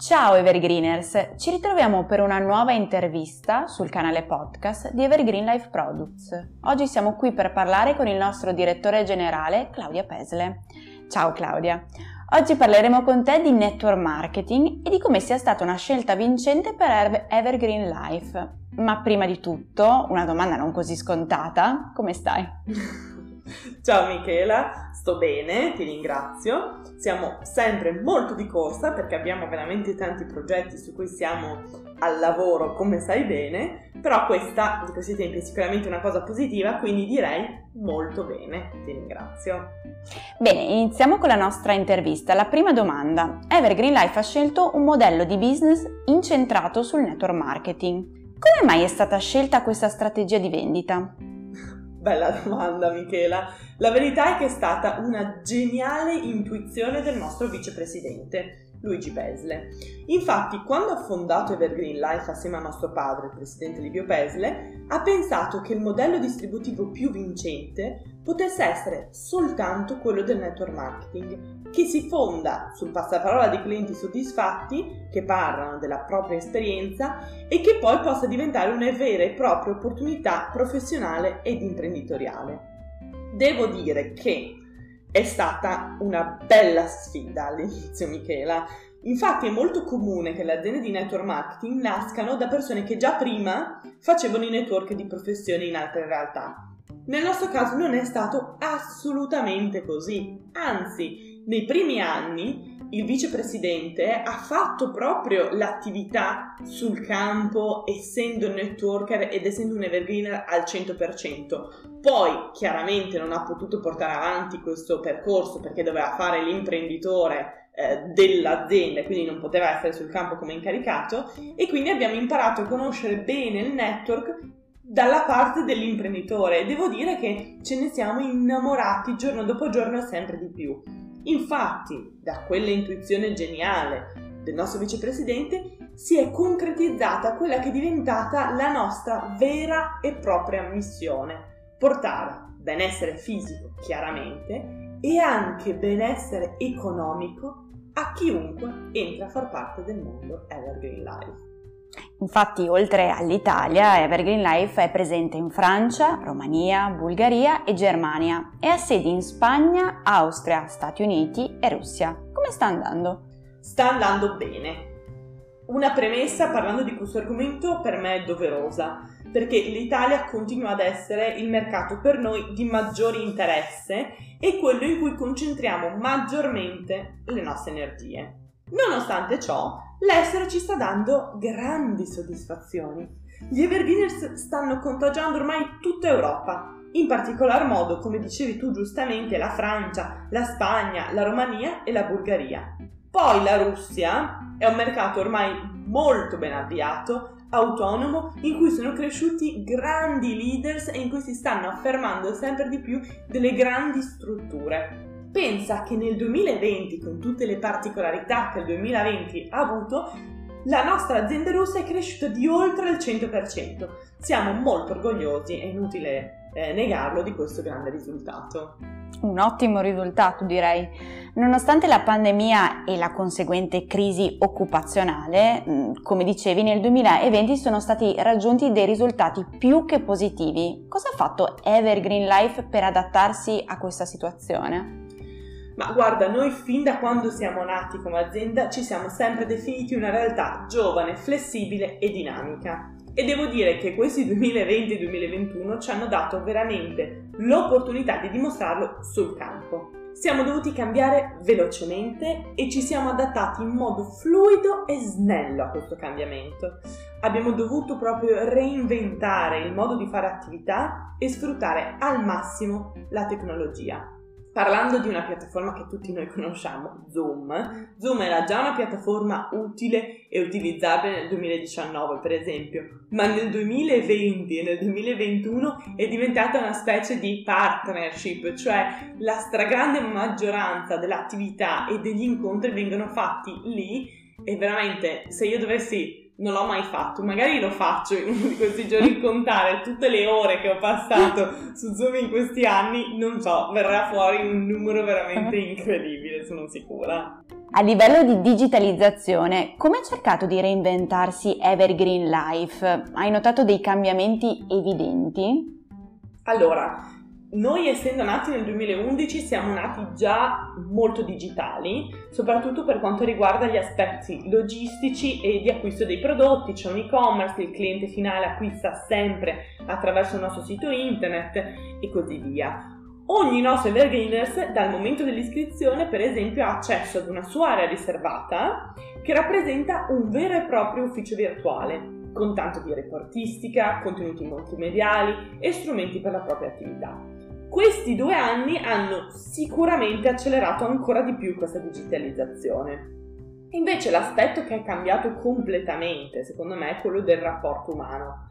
Ciao Evergreeners, ci ritroviamo per una nuova intervista sul canale podcast di Evergreen Life Products. Oggi siamo qui per parlare con il nostro direttore generale Claudia Pesle. Ciao Claudia, oggi parleremo con te di network marketing e di come sia stata una scelta vincente per Evergreen Life. Ma prima di tutto, una domanda non così scontata, come stai? Ciao Michela, sto bene, ti ringrazio. Siamo sempre molto di corsa perché abbiamo veramente tanti progetti su cui siamo al lavoro, come sai bene, però questa di questi tempi è sicuramente una cosa positiva, quindi direi molto bene, ti ringrazio. Bene, iniziamo con la nostra intervista. La prima domanda. Evergreen Life ha scelto un modello di business incentrato sul network marketing. Come mai è stata scelta questa strategia di vendita? Bella domanda Michela. La verità è che è stata una geniale intuizione del nostro vicepresidente. Luigi Pesle. Infatti, quando ha fondato Evergreen Life assieme a nostro padre, il presidente Livio Pesle, ha pensato che il modello distributivo più vincente potesse essere soltanto quello del network marketing, che si fonda sul passaparola di clienti soddisfatti che parlano della propria esperienza e che poi possa diventare una vera e propria opportunità professionale ed imprenditoriale. Devo dire che è stata una bella sfida all'inizio, Michela. Infatti è molto comune che le aziende di network marketing nascano da persone che già prima facevano i network di professione in altre realtà. Nel nostro caso non è stato assolutamente così, anzi, nei primi anni il vicepresidente ha fatto proprio l'attività sul campo essendo un networker ed essendo un evergreener al 100%. Poi chiaramente non ha potuto portare avanti questo percorso perché doveva fare l'imprenditore eh, dell'azienda, quindi non poteva essere sul campo come incaricato e quindi abbiamo imparato a conoscere bene il network dalla parte dell'imprenditore e devo dire che ce ne siamo innamorati giorno dopo giorno sempre di più. Infatti, da quella intuizione geniale del nostro vicepresidente si è concretizzata quella che è diventata la nostra vera e propria missione, portare benessere fisico, chiaramente, e anche benessere economico a chiunque entra a far parte del mondo Evergreen Life. Infatti, oltre all'Italia, Evergreen Life è presente in Francia, Romania, Bulgaria e Germania e ha sedi in Spagna, Austria, Stati Uniti e Russia. Come sta andando? Sta andando bene. Una premessa parlando di questo argomento per me è doverosa, perché l'Italia continua ad essere il mercato per noi di maggiore interesse e quello in cui concentriamo maggiormente le nostre energie. Nonostante ciò, l'estero ci sta dando grandi soddisfazioni. Gli Evergreeners stanno contagiando ormai tutta Europa, in particolar modo, come dicevi tu giustamente, la Francia, la Spagna, la Romania e la Bulgaria. Poi la Russia è un mercato ormai molto ben avviato, autonomo, in cui sono cresciuti grandi leaders e in cui si stanno affermando sempre di più delle grandi strutture. Pensa che nel 2020, con tutte le particolarità che il 2020 ha avuto, la nostra azienda russa è cresciuta di oltre il 100%. Siamo molto orgogliosi, è inutile eh, negarlo, di questo grande risultato. Un ottimo risultato direi. Nonostante la pandemia e la conseguente crisi occupazionale, mm, come dicevi, nel 2020 sono stati raggiunti dei risultati più che positivi. Cosa ha fatto Evergreen Life per adattarsi a questa situazione? Ma guarda, noi fin da quando siamo nati come azienda ci siamo sempre definiti una realtà giovane, flessibile e dinamica. E devo dire che questi 2020 e 2021 ci hanno dato veramente l'opportunità di dimostrarlo sul campo. Siamo dovuti cambiare velocemente e ci siamo adattati in modo fluido e snello a questo cambiamento. Abbiamo dovuto proprio reinventare il modo di fare attività e sfruttare al massimo la tecnologia. Parlando di una piattaforma che tutti noi conosciamo, Zoom, Zoom era già una piattaforma utile e utilizzabile nel 2019, per esempio, ma nel 2020 e nel 2021 è diventata una specie di partnership, cioè la stragrande maggioranza dell'attività e degli incontri vengono fatti lì e veramente se io dovessi non l'ho mai fatto, magari lo faccio in uno di questi giorni, contare tutte le ore che ho passato su Zoom in questi anni, non so, verrà fuori un numero veramente incredibile, sono sicura. A livello di digitalizzazione, come ha cercato di reinventarsi Evergreen Life? Hai notato dei cambiamenti evidenti? Allora, noi essendo nati nel 2011 siamo nati già molto digitali, soprattutto per quanto riguarda gli aspetti logistici e di acquisto dei prodotti, c'è un e-commerce, il cliente finale acquista sempre attraverso il nostro sito internet e così via. Ogni nostro Evergreeners dal momento dell'iscrizione per esempio ha accesso ad una sua area riservata che rappresenta un vero e proprio ufficio virtuale con tanto di reportistica, contenuti multimediali e strumenti per la propria attività. Questi due anni hanno sicuramente accelerato ancora di più questa digitalizzazione. Invece l'aspetto che è cambiato completamente, secondo me, è quello del rapporto umano.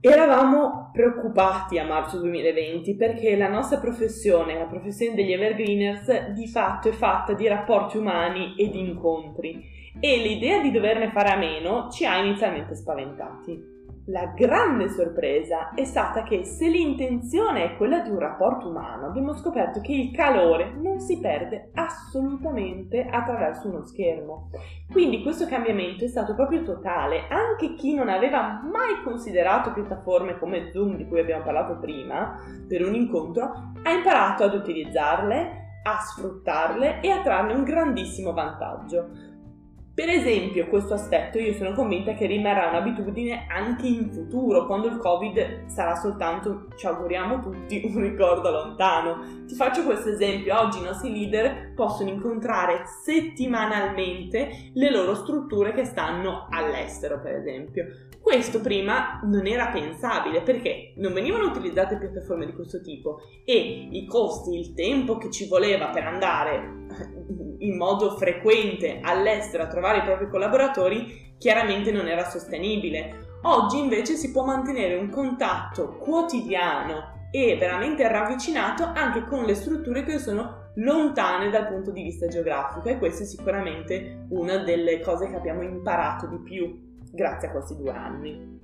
Eravamo preoccupati a marzo 2020 perché la nostra professione, la professione degli evergreeners, di fatto è fatta di rapporti umani e di incontri e l'idea di doverne fare a meno ci ha inizialmente spaventati. La grande sorpresa è stata che se l'intenzione è quella di un rapporto umano, abbiamo scoperto che il calore non si perde assolutamente attraverso uno schermo. Quindi questo cambiamento è stato proprio totale. Anche chi non aveva mai considerato piattaforme come Zoom, di cui abbiamo parlato prima, per un incontro, ha imparato ad utilizzarle, a sfruttarle e a trarne un grandissimo vantaggio. Per esempio, questo aspetto io sono convinta che rimarrà un'abitudine anche in futuro, quando il Covid sarà soltanto, ci auguriamo tutti, un ricordo lontano. Ti faccio questo esempio, oggi i nostri leader possono incontrare settimanalmente le loro strutture che stanno all'estero, per esempio. Questo prima non era pensabile perché non venivano utilizzate piattaforme di questo tipo e i costi, il tempo che ci voleva per andare in modo frequente all'estero a trovare i propri collaboratori chiaramente non era sostenibile. Oggi invece si può mantenere un contatto quotidiano e veramente ravvicinato anche con le strutture che sono lontane dal punto di vista geografico e questa è sicuramente una delle cose che abbiamo imparato di più grazie a questi due anni.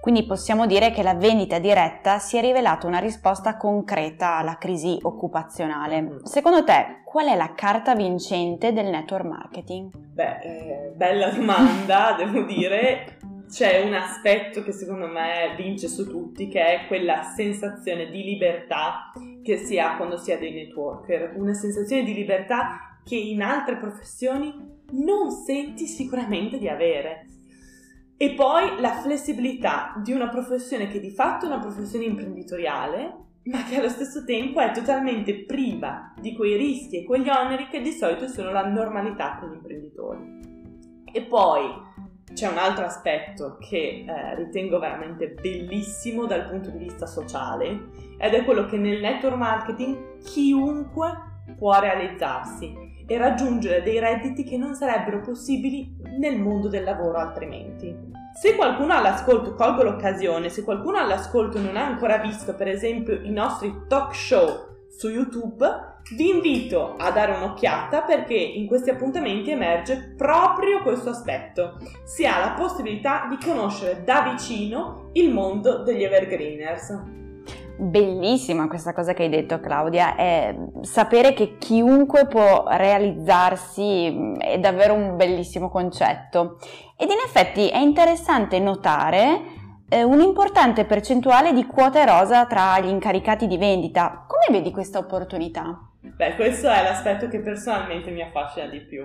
Quindi possiamo dire che la vendita diretta si è rivelata una risposta concreta alla crisi occupazionale. Mm. Secondo te, qual è la carta vincente del network marketing? Beh, eh, bella domanda, devo dire. C'è un aspetto che secondo me vince su tutti, che è quella sensazione di libertà che si ha quando si è dei networker. Una sensazione di libertà che in altre professioni non senti sicuramente di avere. E poi la flessibilità di una professione che di fatto è una professione imprenditoriale, ma che allo stesso tempo è totalmente priva di quei rischi e quegli oneri che di solito sono la normalità per gli imprenditori. E poi c'è un altro aspetto che eh, ritengo veramente bellissimo dal punto di vista sociale ed è quello che nel network marketing chiunque può realizzarsi e raggiungere dei redditi che non sarebbero possibili nel mondo del lavoro altrimenti. Se qualcuno all'ascolto, colgo l'occasione, se qualcuno all'ascolto non ha ancora visto per esempio i nostri talk show su YouTube, vi invito a dare un'occhiata perché in questi appuntamenti emerge proprio questo aspetto. Si ha la possibilità di conoscere da vicino il mondo degli evergreeners. Bellissima questa cosa che hai detto Claudia, è sapere che chiunque può realizzarsi è davvero un bellissimo concetto. Ed in effetti è interessante notare eh, un'importante percentuale di quote rosa tra gli incaricati di vendita. Come vedi questa opportunità? Beh, questo è l'aspetto che personalmente mi affascina di più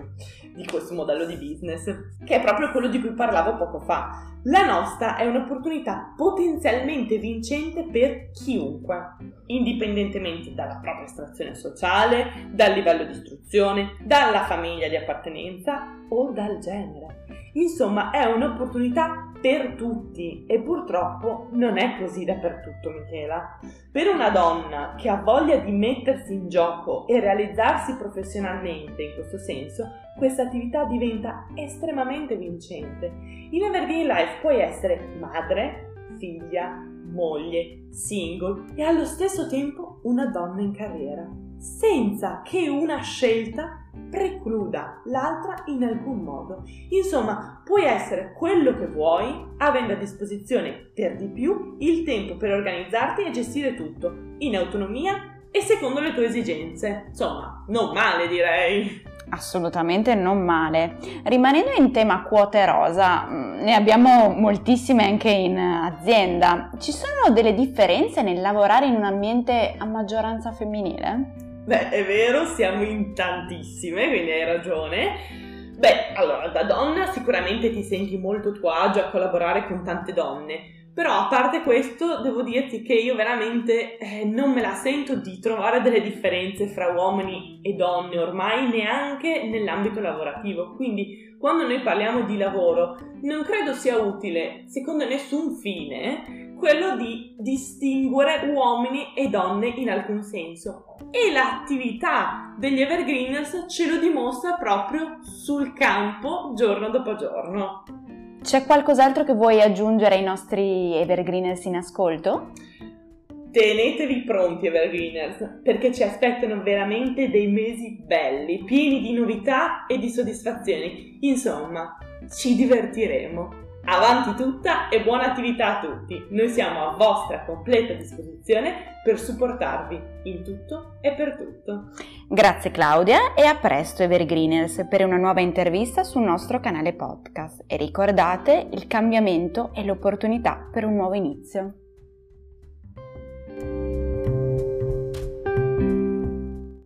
di questo modello di business, che è proprio quello di cui parlavo poco fa. La nostra è un'opportunità potenzialmente vincente per chiunque, indipendentemente dalla propria estrazione sociale, dal livello di istruzione, dalla famiglia di appartenenza o dal genere. Insomma, è un'opportunità per tutti e purtroppo non è così dappertutto, Michela. Per una donna che ha voglia di mettersi in gioco e realizzarsi professionalmente in questo senso, questa attività diventa estremamente vincente. In Evergreen Life puoi essere madre, figlia, moglie, single e allo stesso tempo una donna in carriera, senza che una scelta precluda l'altra in alcun modo. Insomma, puoi essere quello che vuoi, avendo a disposizione per di più il tempo per organizzarti e gestire tutto, in autonomia e secondo le tue esigenze. Insomma, non male direi. Assolutamente non male. Rimanendo in tema quote rosa, mm, ne abbiamo moltissime anche in azienda. Ci sono delle differenze nel lavorare in un ambiente a maggioranza femminile? Beh, è vero, siamo in tantissime, quindi hai ragione. Beh, allora, da donna sicuramente ti senti molto tuo agio a collaborare con tante donne, però a parte questo devo dirti che io veramente eh, non me la sento di trovare delle differenze fra uomini e donne ormai neanche nell'ambito lavorativo. Quindi quando noi parliamo di lavoro non credo sia utile, secondo nessun fine, quello di distinguere uomini e donne in alcun senso. E l'attività degli Evergreeners ce lo dimostra proprio sul campo giorno dopo giorno. C'è qualcos'altro che vuoi aggiungere ai nostri Evergreeners in ascolto? Tenetevi pronti Evergreeners, perché ci aspettano veramente dei mesi belli, pieni di novità e di soddisfazioni. Insomma, ci divertiremo. Avanti tutta e buona attività a tutti. Noi siamo a vostra completa disposizione per supportarvi in tutto e per tutto. Grazie Claudia e a presto Evergreeners per una nuova intervista sul nostro canale podcast. E ricordate, il cambiamento è l'opportunità per un nuovo inizio.